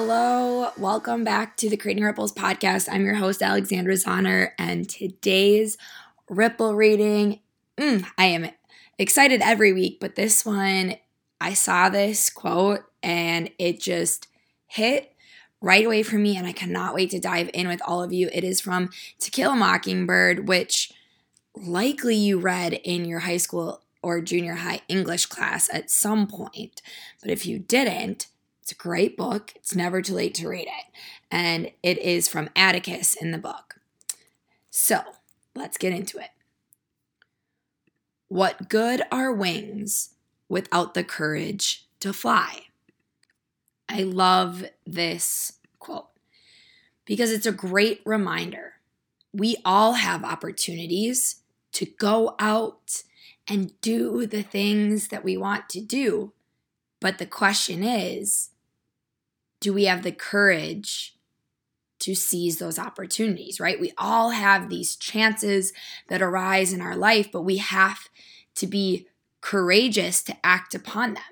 Hello, welcome back to the Creating Ripples podcast. I'm your host, Alexandra Zahner, and today's ripple reading. Mm, I am excited every week, but this one, I saw this quote and it just hit right away for me, and I cannot wait to dive in with all of you. It is from To Kill a Mockingbird, which likely you read in your high school or junior high English class at some point. But if you didn't, it's a great book. It's never too late to read it. And it is from Atticus in the book. So let's get into it. What good are wings without the courage to fly? I love this quote because it's a great reminder. We all have opportunities to go out and do the things that we want to do. But the question is do we have the courage to seize those opportunities, right? We all have these chances that arise in our life, but we have to be courageous to act upon them.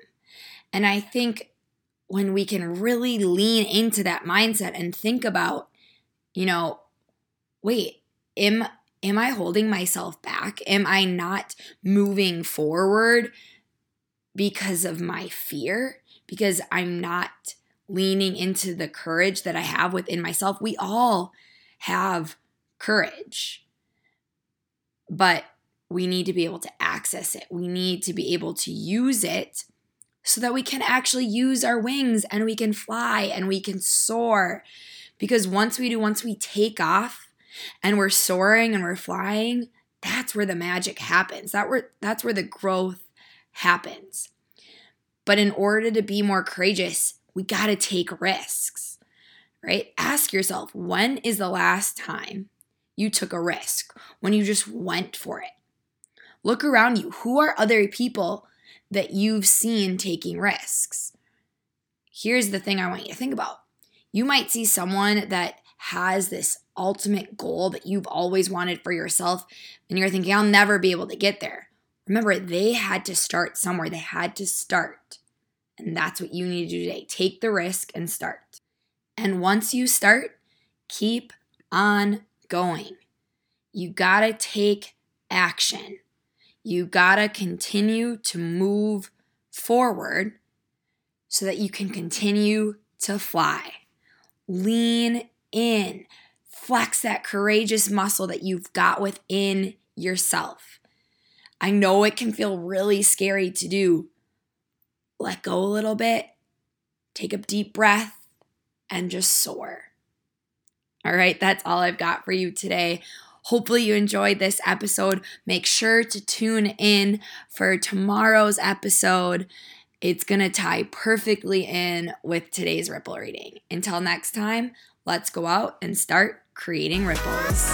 And I think when we can really lean into that mindset and think about, you know, wait, am am I holding myself back? Am I not moving forward because of my fear? Because I'm not leaning into the courage that I have within myself. We all have courage, but we need to be able to access it. We need to be able to use it so that we can actually use our wings and we can fly and we can soar. Because once we do, once we take off and we're soaring and we're flying, that's where the magic happens. That where that's where the growth happens. But in order to be more courageous, we got to take risks, right? Ask yourself when is the last time you took a risk, when you just went for it? Look around you. Who are other people that you've seen taking risks? Here's the thing I want you to think about. You might see someone that has this ultimate goal that you've always wanted for yourself, and you're thinking, I'll never be able to get there. Remember, they had to start somewhere, they had to start. And that's what you need to do today. Take the risk and start. And once you start, keep on going. You got to take action. You got to continue to move forward so that you can continue to fly. Lean in, flex that courageous muscle that you've got within yourself. I know it can feel really scary to do, let go a little bit, take a deep breath, and just soar. All right, that's all I've got for you today. Hopefully, you enjoyed this episode. Make sure to tune in for tomorrow's episode. It's going to tie perfectly in with today's ripple reading. Until next time, let's go out and start creating ripples.